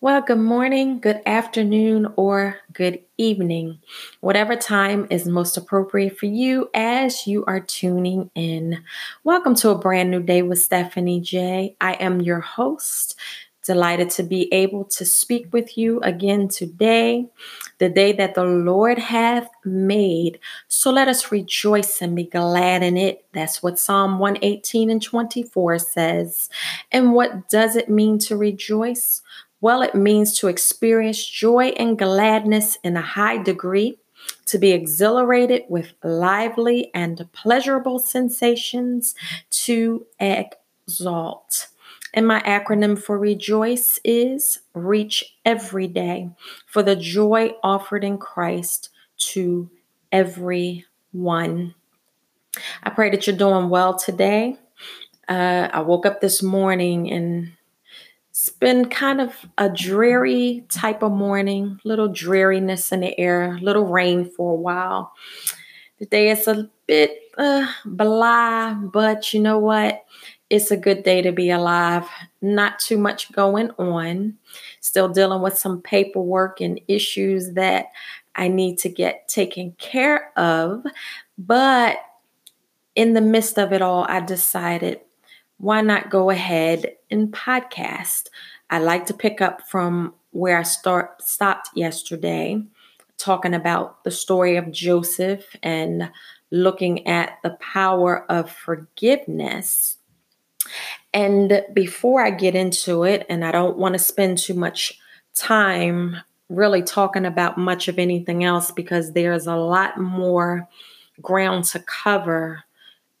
Well, good morning, good afternoon, or good evening. Whatever time is most appropriate for you as you are tuning in. Welcome to a brand new day with Stephanie J. I am your host. Delighted to be able to speak with you again today, the day that the Lord hath made. So let us rejoice and be glad in it. That's what Psalm 118 and 24 says. And what does it mean to rejoice? Well, it means to experience joy and gladness in a high degree, to be exhilarated with lively and pleasurable sensations, to exalt. And my acronym for rejoice is reach every day for the joy offered in Christ to everyone. I pray that you're doing well today. Uh, I woke up this morning and it's been kind of a dreary type of morning, little dreariness in the air, little rain for a while. The day is a bit uh, blah, but you know what? It's a good day to be alive. Not too much going on. Still dealing with some paperwork and issues that I need to get taken care of. But in the midst of it all, I decided why not go ahead and podcast? I like to pick up from where I start stopped yesterday, talking about the story of Joseph and looking at the power of forgiveness. And before I get into it, and I don't want to spend too much time really talking about much of anything else because there's a lot more ground to cover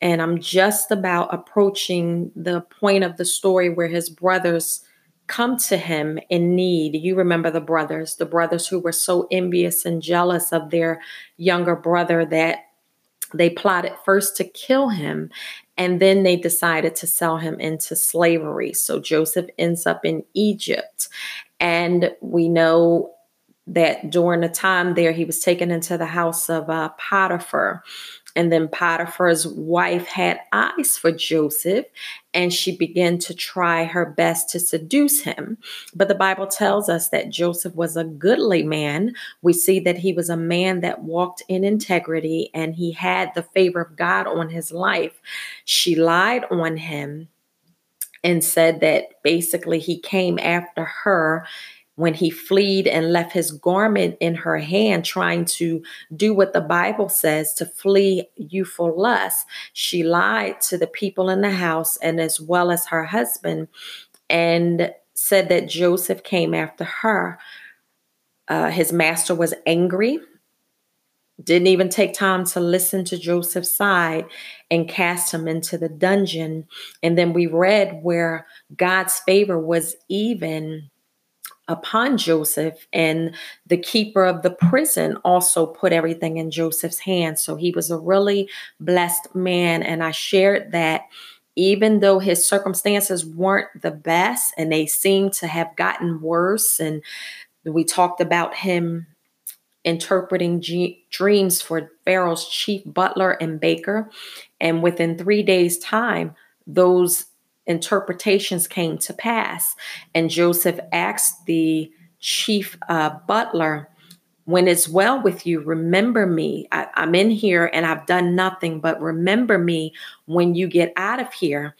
and I'm just about approaching the point of the story where his brothers come to him in need. You remember the brothers, the brothers who were so envious and jealous of their younger brother that they plotted first to kill him and then they decided to sell him into slavery. So Joseph ends up in Egypt. And we know that during the time there, he was taken into the house of uh, Potiphar. And then Potiphar's wife had eyes for Joseph and she began to try her best to seduce him. But the Bible tells us that Joseph was a goodly man. We see that he was a man that walked in integrity and he had the favor of God on his life. She lied on him and said that basically he came after her when he fled and left his garment in her hand, trying to do what the Bible says to flee youthful lust. She lied to the people in the house and as well as her husband and said that Joseph came after her. Uh, his master was angry, didn't even take time to listen to Joseph's side and cast him into the dungeon. And then we read where God's favor was even upon Joseph, and the keeper of the prison also put everything in Joseph's hands. So he was a really blessed man. And I shared that even though his circumstances weren't the best and they seemed to have gotten worse, and we talked about him interpreting G- dreams for Pharaoh's chief butler and baker. And within three days' time, those interpretations came to pass. And Joseph asked the chief uh, butler, When it's well with you, remember me. I, I'm in here and I've done nothing, but remember me when you get out of here.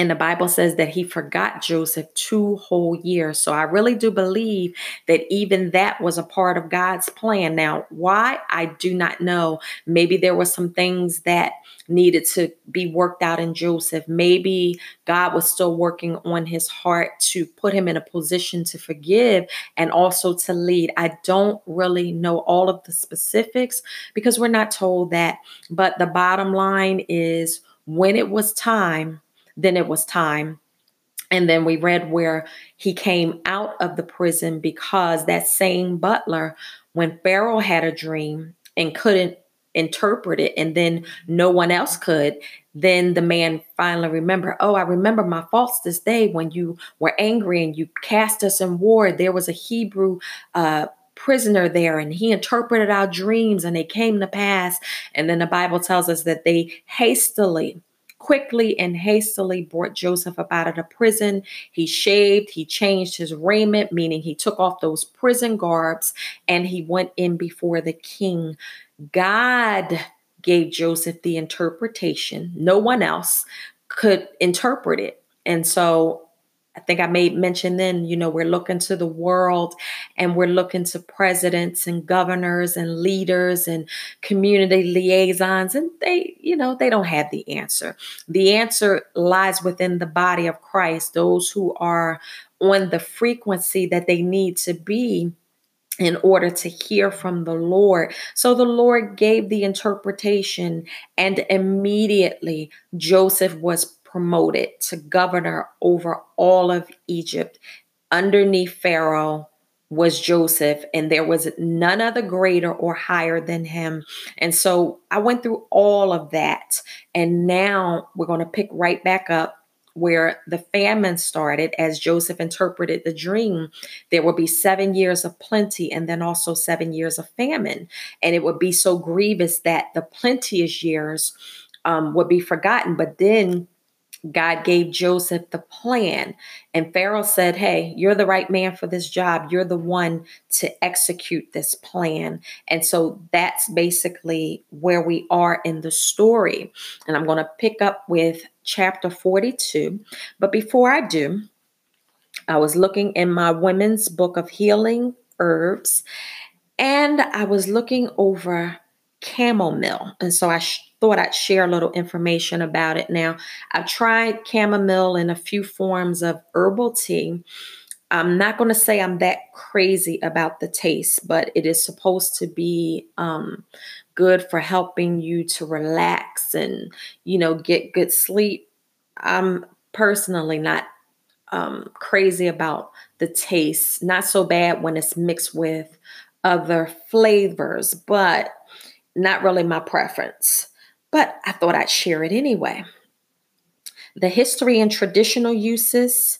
And the Bible says that he forgot Joseph two whole years. So I really do believe that even that was a part of God's plan. Now, why? I do not know. Maybe there were some things that needed to be worked out in Joseph. Maybe God was still working on his heart to put him in a position to forgive and also to lead. I don't really know all of the specifics because we're not told that. But the bottom line is when it was time, then it was time. And then we read where he came out of the prison because that same butler, when Pharaoh had a dream and couldn't interpret it, and then no one else could, then the man finally remembered, oh, I remember my faults this day when you were angry and you cast us in war. There was a Hebrew uh, prisoner there and he interpreted our dreams and they came to pass. And then the Bible tells us that they hastily quickly and hastily brought Joseph up out of the prison. He shaved, he changed his raiment, meaning he took off those prison garbs, and he went in before the king. God gave Joseph the interpretation. No one else could interpret it. And so I think I made mention then, you know, we're looking to the world and we're looking to presidents and governors and leaders and community liaisons, and they, you know, they don't have the answer. The answer lies within the body of Christ, those who are on the frequency that they need to be in order to hear from the Lord. So the Lord gave the interpretation, and immediately Joseph was promoted to governor over all of Egypt. Underneath Pharaoh was Joseph, and there was none other greater or higher than him. And so I went through all of that. And now we're going to pick right back up where the famine started, as Joseph interpreted the dream, there would be seven years of plenty and then also seven years of famine. And it would be so grievous that the plenteous years um, would be forgotten. But then God gave Joseph the plan. And Pharaoh said, Hey, you're the right man for this job. You're the one to execute this plan. And so that's basically where we are in the story. And I'm going to pick up with chapter 42. But before I do, I was looking in my women's book of healing herbs and I was looking over chamomile. And so I sh- thought I'd share a little information about it. Now, I've tried chamomile in a few forms of herbal tea. I'm not going to say I'm that crazy about the taste, but it is supposed to be um, good for helping you to relax and, you know, get good sleep. I'm personally not um, crazy about the taste. Not so bad when it's mixed with other flavors, but not really my preference but I thought I'd share it anyway. The history and traditional uses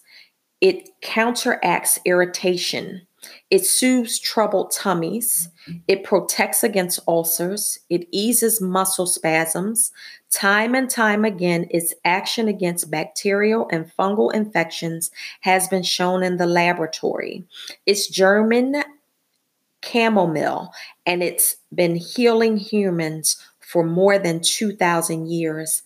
it counteracts irritation. It soothes troubled tummies. It protects against ulcers. It eases muscle spasms. Time and time again, its action against bacterial and fungal infections has been shown in the laboratory. It's German chamomile, and it's been healing humans for more than 2,000 years.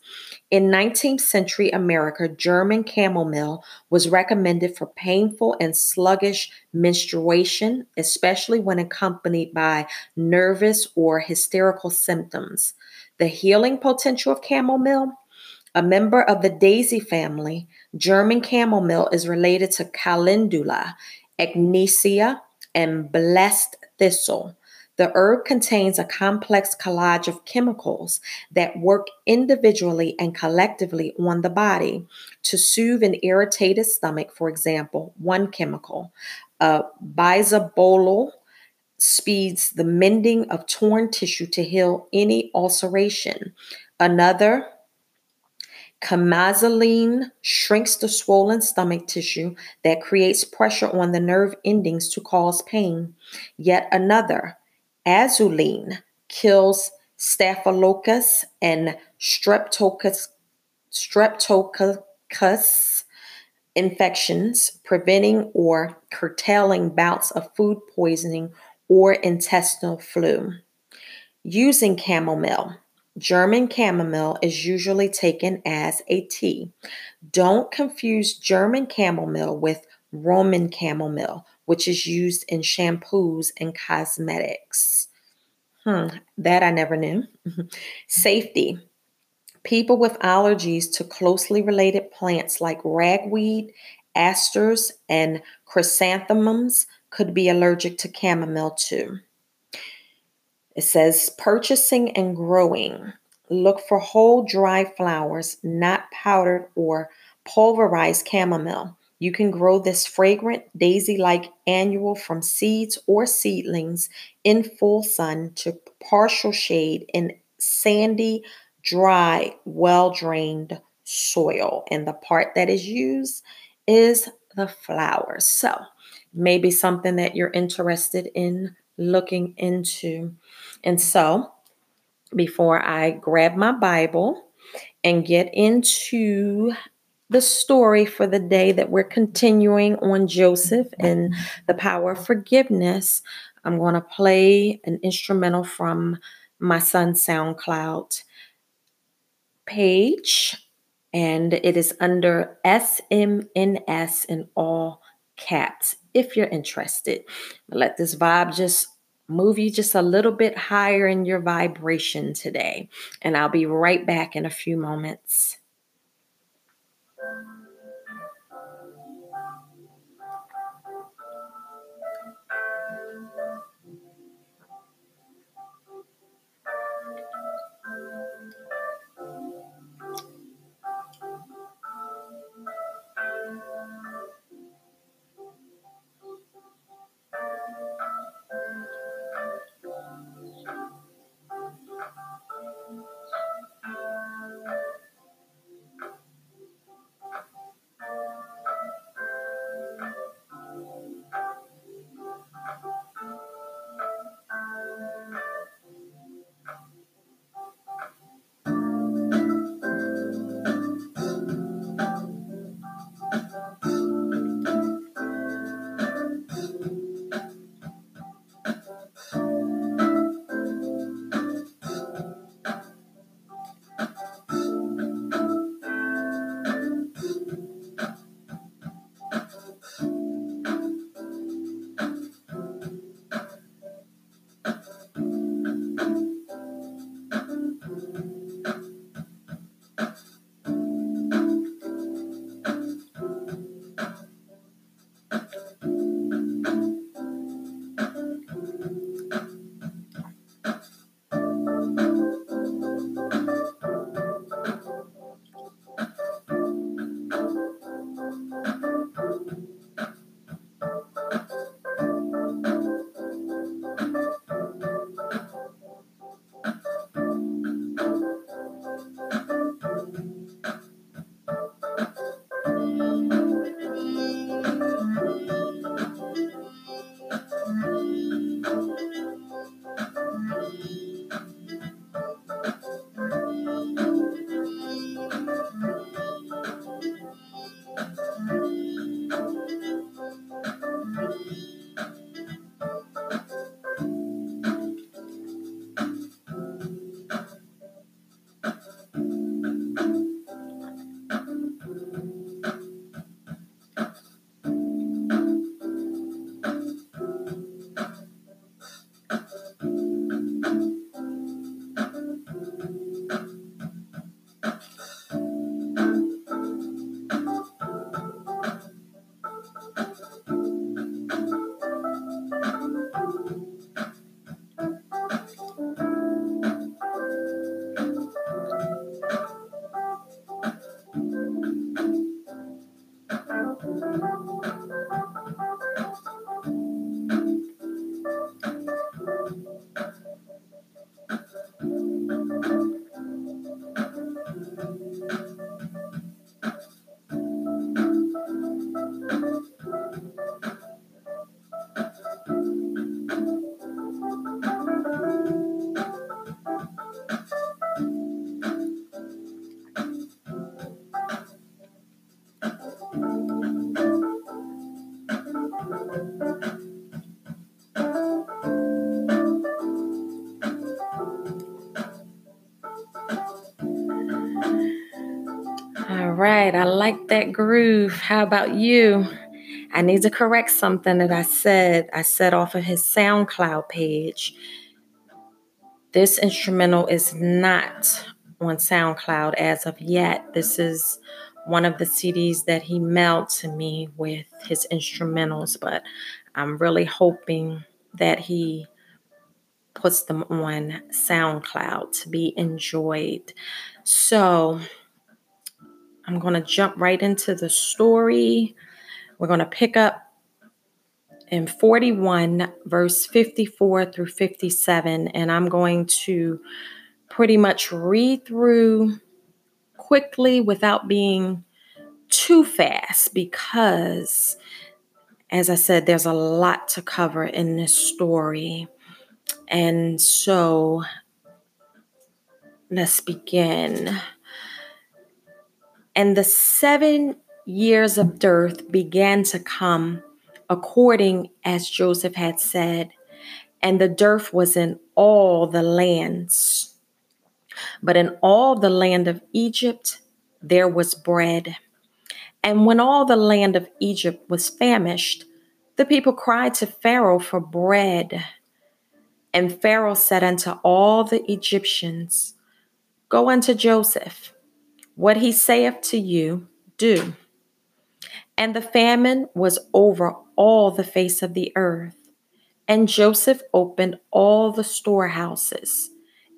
In 19th century America, German chamomile was recommended for painful and sluggish menstruation, especially when accompanied by nervous or hysterical symptoms. The healing potential of chamomile a member of the daisy family, German chamomile is related to calendula, echinacea, and blessed thistle. The herb contains a complex collage of chemicals that work individually and collectively on the body to soothe an irritated stomach, for example, one chemical, uh, bisabolol, speeds the mending of torn tissue to heal any ulceration. Another, chamazulene shrinks the swollen stomach tissue that creates pressure on the nerve endings to cause pain. Yet another, Azulene kills Staphylococcus and Streptococcus, Streptococcus infections, preventing or curtailing bouts of food poisoning or intestinal flu. Using chamomile. German chamomile is usually taken as a tea. Don't confuse German chamomile with Roman chamomile, which is used in shampoos and cosmetics. Hmm, that I never knew. Safety. People with allergies to closely related plants like ragweed, asters, and chrysanthemums could be allergic to chamomile too. It says purchasing and growing. Look for whole dry flowers, not powdered or pulverized chamomile. You can grow this fragrant daisy like annual from seeds or seedlings in full sun to partial shade in sandy, dry, well drained soil. And the part that is used is the flowers. So, maybe something that you're interested in looking into. And so, before I grab my Bible and get into the story for the day that we're continuing on Joseph and the power of forgiveness, I'm going to play an instrumental from my son's SoundCloud page, and it is under SMNS in all caps if you're interested. Let this vibe just move you just a little bit higher in your vibration today. And I'll be right back in a few moments. Thank you. That groove. How about you? I need to correct something that I said. I said off of his SoundCloud page. This instrumental is not on SoundCloud as of yet. This is one of the CDs that he mailed to me with his instrumentals, but I'm really hoping that he puts them on SoundCloud to be enjoyed. So, I'm going to jump right into the story. We're going to pick up in 41, verse 54 through 57, and I'm going to pretty much read through quickly without being too fast because, as I said, there's a lot to cover in this story. And so let's begin. And the seven years of dearth began to come according as Joseph had said, and the dearth was in all the lands. But in all the land of Egypt there was bread. And when all the land of Egypt was famished, the people cried to Pharaoh for bread. And Pharaoh said unto all the Egyptians, Go unto Joseph, what he saith to you, do. And the famine was over all the face of the earth. And Joseph opened all the storehouses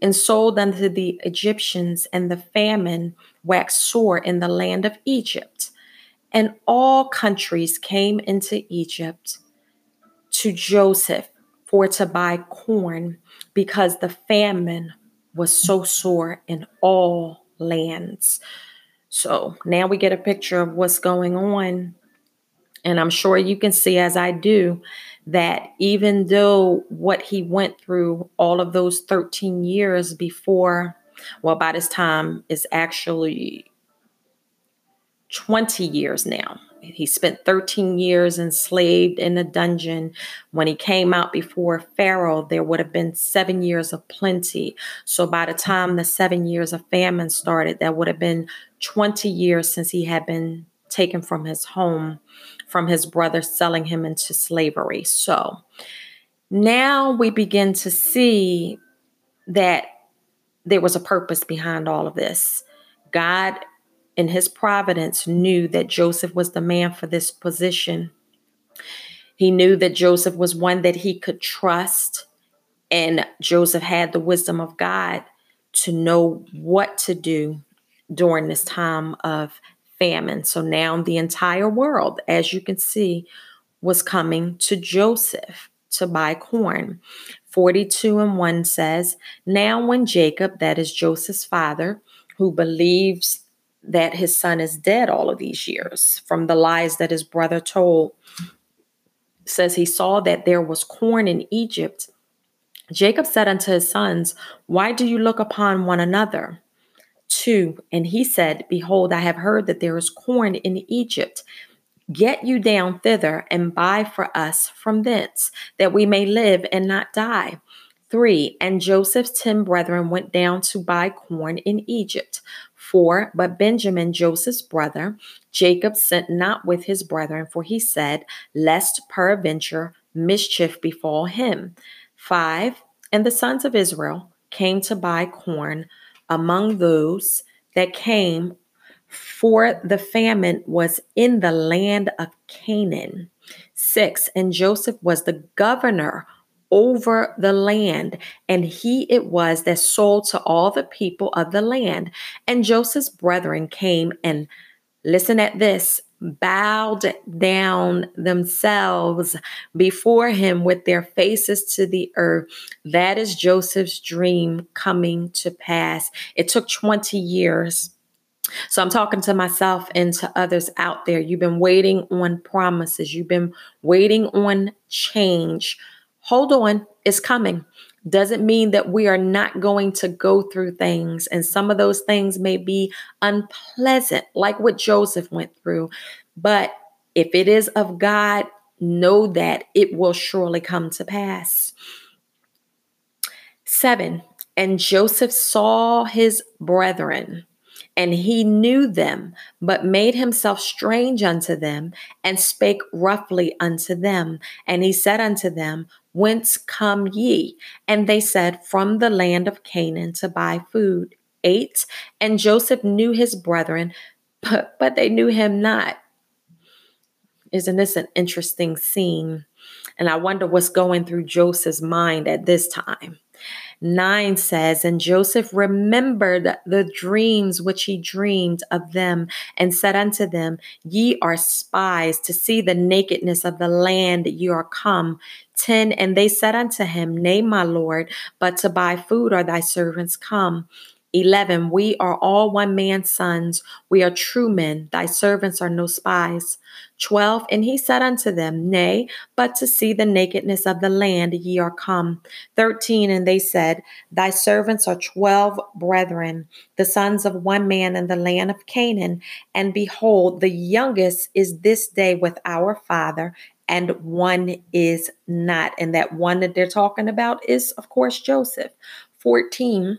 and sold unto the Egyptians, and the famine waxed sore in the land of Egypt. And all countries came into Egypt to Joseph for to buy corn, because the famine was so sore in all lands. So now we get a picture of what's going on. And I'm sure you can see, as I do, that even though what he went through all of those 13 years before, well, by this time is actually 20 years now. He spent 13 years enslaved in a dungeon. When he came out before Pharaoh, there would have been seven years of plenty. So by the time the seven years of famine started, that would have been 20 years since he had been taken from his home, from his brother selling him into slavery. So now we begin to see that there was a purpose behind all of this. God in his providence, knew that Joseph was the man for this position. He knew that Joseph was one that he could trust, and Joseph had the wisdom of God to know what to do during this time of famine. So now the entire world, as you can see, was coming to Joseph to buy corn. 42 and 1 says, Now when Jacob, that is Joseph's father, who believes that his son is dead all of these years from the lies that his brother told. Says he saw that there was corn in Egypt. Jacob said unto his sons, Why do you look upon one another? Two, and he said, Behold, I have heard that there is corn in Egypt. Get you down thither and buy for us from thence, that we may live and not die. 3. And Joseph's ten brethren went down to buy corn in Egypt. 4. But Benjamin, Joseph's brother, Jacob sent not with his brethren, for he said, Lest peradventure mischief befall him. 5. And the sons of Israel came to buy corn among those that came, for the famine was in the land of Canaan. 6. And Joseph was the governor over the land, and he it was that sold to all the people of the land. And Joseph's brethren came and listen at this bowed down themselves before him with their faces to the earth. That is Joseph's dream coming to pass. It took 20 years. So I'm talking to myself and to others out there. You've been waiting on promises, you've been waiting on change hold on, it's coming. Doesn't mean that we are not going to go through things. And some of those things may be unpleasant, like what Joseph went through. But if it is of God, know that it will surely come to pass. Seven, and Joseph saw his brethren and he knew them, but made himself strange unto them, and spake roughly unto them. And he said unto them, Whence come ye? And they said, From the land of Canaan to buy food. Eight. And Joseph knew his brethren, but, but they knew him not. Isn't this an interesting scene? And I wonder what's going through Joseph's mind at this time. 9 says, And Joseph remembered the dreams which he dreamed of them, and said unto them, Ye are spies to see the nakedness of the land you are come. 10 And they said unto him, Nay, my Lord, but to buy food are thy servants come. 11. We are all one man's sons. We are true men. Thy servants are no spies. 12. And he said unto them, Nay, but to see the nakedness of the land ye are come. 13. And they said, Thy servants are twelve brethren, the sons of one man in the land of Canaan. And behold, the youngest is this day with our father, and one is not. And that one that they're talking about is, of course, Joseph. 14.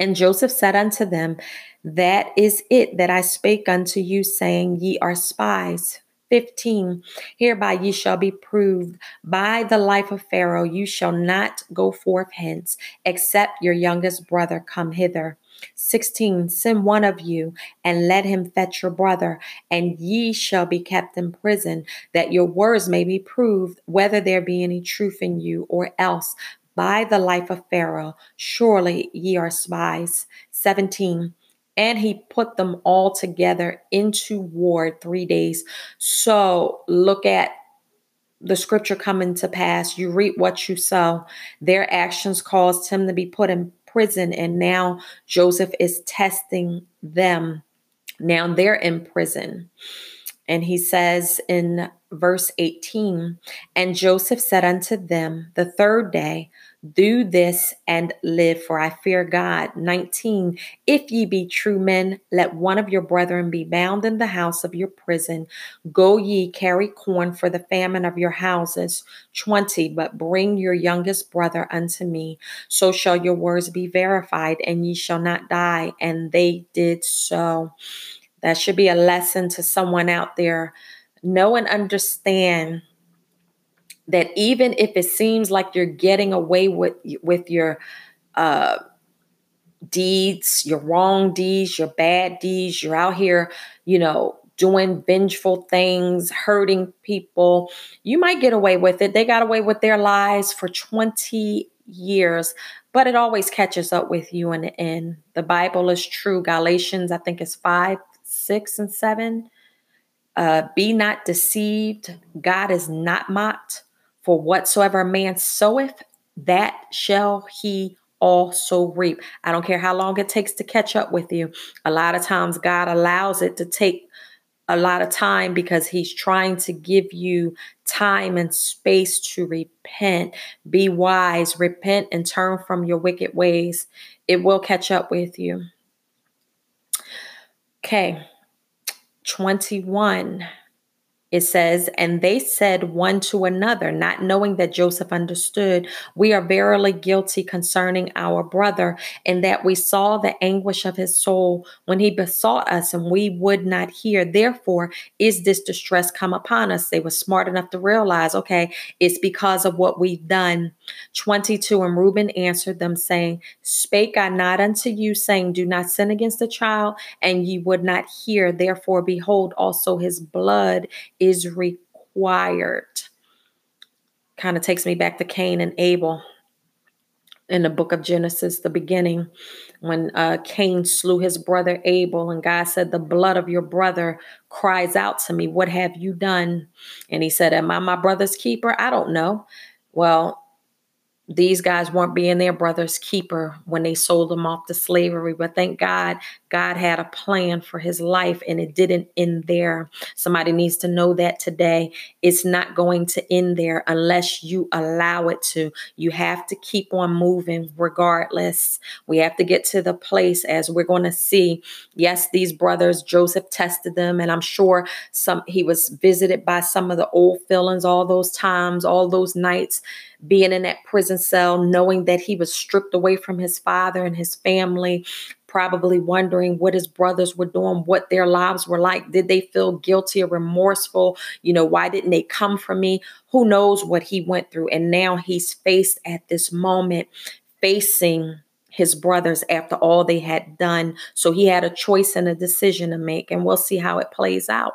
And Joseph said unto them, That is it that I spake unto you, saying, Ye are spies. 15 Hereby ye shall be proved by the life of Pharaoh, you shall not go forth hence, except your youngest brother come hither. 16 Send one of you and let him fetch your brother, and ye shall be kept in prison, that your words may be proved, whether there be any truth in you, or else by the life of Pharaoh, surely ye are spies. 17 and he put them all together into ward three days. So look at the scripture coming to pass. You reap what you sow. Their actions caused him to be put in prison, and now Joseph is testing them. Now they're in prison. And he says in verse 18, And Joseph said unto them the third day, do this and live, for I fear God. 19. If ye be true men, let one of your brethren be bound in the house of your prison. Go ye carry corn for the famine of your houses. 20. But bring your youngest brother unto me. So shall your words be verified, and ye shall not die. And they did so. That should be a lesson to someone out there. Know and understand that even if it seems like you're getting away with with your uh, deeds, your wrong deeds, your bad deeds, you're out here, you know, doing vengeful things, hurting people, you might get away with it. They got away with their lies for 20 years, but it always catches up with you in the end. The Bible is true. Galatians, I think, is 5, 6, and 7. Uh, be not deceived. God is not mocked. For whatsoever a man soweth, that shall he also reap. I don't care how long it takes to catch up with you. A lot of times, God allows it to take a lot of time because He's trying to give you time and space to repent. Be wise, repent, and turn from your wicked ways. It will catch up with you. Okay, 21 it says, and they said one to another, not knowing that Joseph understood, We are verily guilty concerning our brother, and that we saw the anguish of his soul when he besought us, and we would not hear. Therefore, is this distress come upon us? They were smart enough to realize, okay, it's because of what we've done. 22 And Reuben answered them, saying, Spake I not unto you, saying, Do not sin against the child, and ye would not hear. Therefore, behold, also his blood is required. Kind of takes me back to Cain and Abel in the book of Genesis, the beginning, when uh, Cain slew his brother Abel, and God said, The blood of your brother cries out to me. What have you done? And he said, Am I my brother's keeper? I don't know. Well, these guys weren't being their brother's keeper when they sold him off to slavery. But thank God, God had a plan for his life and it didn't end there. Somebody needs to know that today. It's not going to end there unless you allow it to. You have to keep on moving regardless. We have to get to the place as we're going to see. Yes, these brothers, Joseph tested them, and I'm sure some he was visited by some of the old feelings all those times, all those nights being in that prison cell, knowing that he was stripped away from his father and his family, probably wondering what his brothers were doing, what their lives were like. Did they feel guilty or remorseful? You know, why didn't they come for me? Who knows what he went through? And now he's faced at this moment, facing his brothers after all they had done. So he had a choice and a decision to make, and we'll see how it plays out.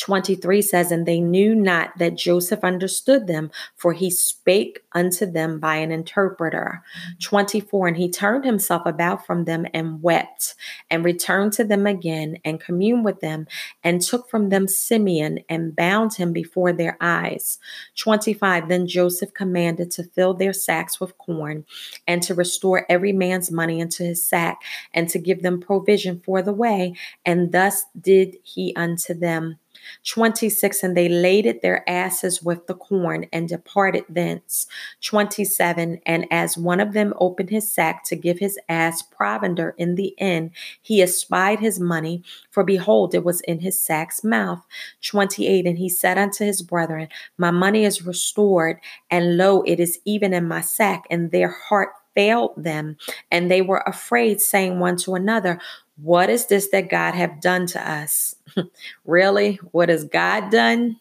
23 says, And they knew not that Joseph understood them, for he spake unto them by an interpreter. 24 And he turned himself about from them and wept, and returned to them again, and communed with them, and took from them Simeon, and bound him before their eyes. 25 Then Joseph commanded to fill their sacks with corn, and to restore every man's money into his sack, and to give them provision for the way. And thus did he unto them. 26 and they laded their asses with the corn and departed thence. 27 and as one of them opened his sack to give his ass provender in the inn he espied his money for behold it was in his sack's mouth. 28 and he said unto his brethren my money is restored and lo it is even in my sack. And their heart failed them and they were afraid saying one to another what is this that God have done to us? really? What has God done?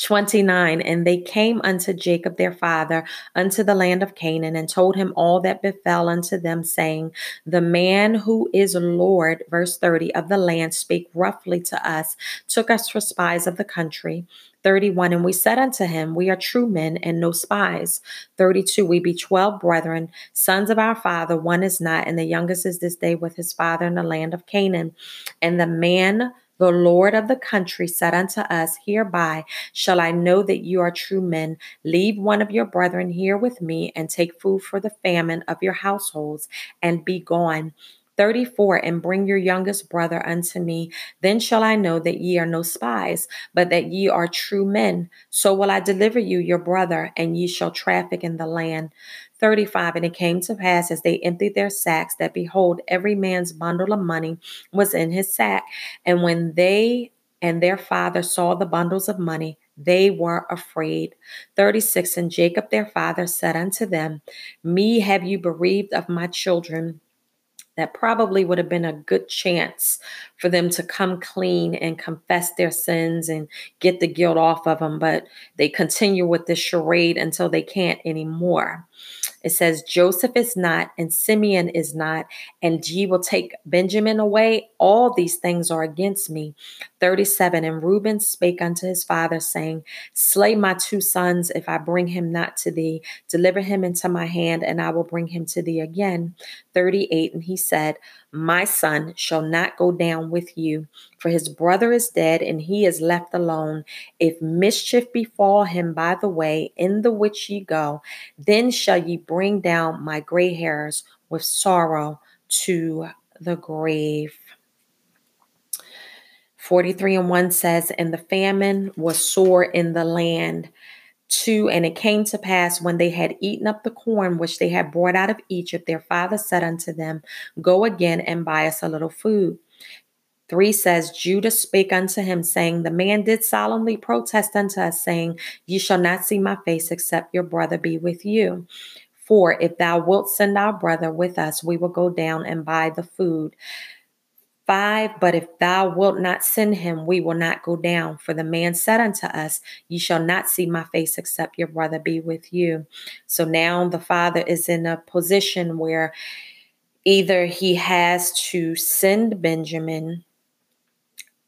29 And they came unto Jacob their father unto the land of Canaan and told him all that befell unto them, saying, The man who is Lord, verse 30, of the land spake roughly to us, took us for spies of the country. 31 And we said unto him, We are true men and no spies. 32 We be twelve brethren, sons of our father, one is not, and the youngest is this day with his father in the land of Canaan. And the man the Lord of the country said unto us, Hereby shall I know that you are true men. Leave one of your brethren here with me, and take food for the famine of your households, and be gone. 34 and bring your youngest brother unto me then shall i know that ye are no spies but that ye are true men so will i deliver you your brother and ye shall traffic in the land 35 And it came to pass as they emptied their sacks that behold, every man's bundle of money was in his sack. And when they and their father saw the bundles of money, they were afraid. 36 And Jacob their father said unto them, Me have you bereaved of my children that probably would have been a good chance for them to come clean and confess their sins and get the guilt off of them. But they continue with this charade until they can't anymore. It says, Joseph is not, and Simeon is not, and ye will take Benjamin away. All these things are against me. 37 And Reuben spake unto his father, saying, Slay my two sons if I bring him not to thee. Deliver him into my hand, and I will bring him to thee again. 38 And he said, My son shall not go down with you, for his brother is dead, and he is left alone. If mischief befall him by the way in the which ye go, then shall ye bring down my gray hairs with sorrow to the grave. 43 and 1 says, And the famine was sore in the land. 2 And it came to pass when they had eaten up the corn which they had brought out of Egypt, their father said unto them, Go again and buy us a little food. 3 says, Judah spake unto him, saying, The man did solemnly protest unto us, saying, Ye shall not see my face, except your brother be with you. For If thou wilt send our brother with us, we will go down and buy the food. 5 But if thou wilt not send him, we will not go down. For the man said unto us, Ye shall not see my face except your brother be with you. So now the father is in a position where either he has to send Benjamin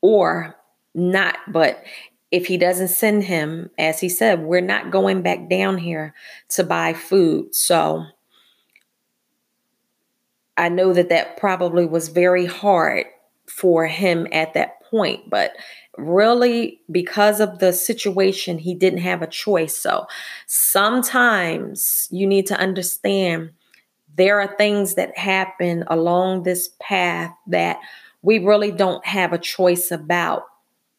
or not. But if he doesn't send him, as he said, we're not going back down here to buy food. So I know that that probably was very hard for him at that point, but really because of the situation, he didn't have a choice. So sometimes you need to understand there are things that happen along this path that we really don't have a choice about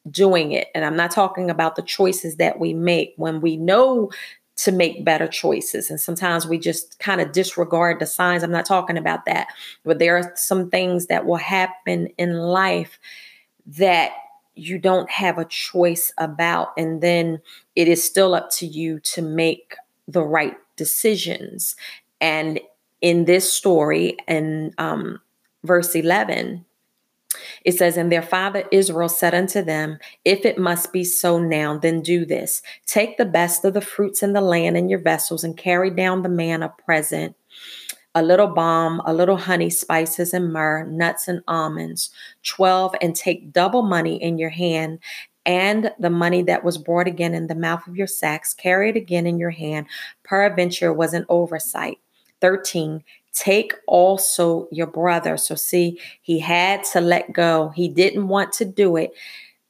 doing it. And I'm not talking about the choices that we make when we know to make better choices. And sometimes we just kind of disregard the signs. I'm not talking about that, but there are some things that will happen in life that you don't have a choice about. And then it is still up to you to make the right decisions. And in this story, in um, verse 11, it says, And their father Israel said unto them, If it must be so now, then do this. Take the best of the fruits in the land in your vessels and carry down the man a present a little balm, a little honey, spices and myrrh, nuts and almonds. 12. And take double money in your hand and the money that was brought again in the mouth of your sacks, carry it again in your hand. Peradventure was an oversight. 13. Take also your brother. So, see, he had to let go. He didn't want to do it.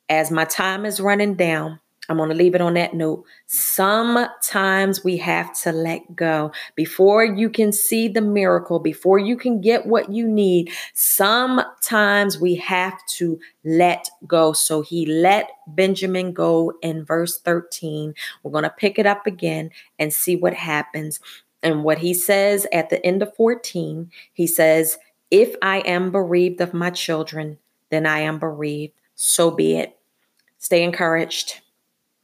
As my time is running down, I'm going to leave it on that note. Sometimes we have to let go before you can see the miracle, before you can get what you need. Sometimes we have to let go. So he let Benjamin go in verse 13. We're going to pick it up again and see what happens. And what he says at the end of 14, he says, If I am bereaved of my children, then I am bereaved. So be it. Stay encouraged.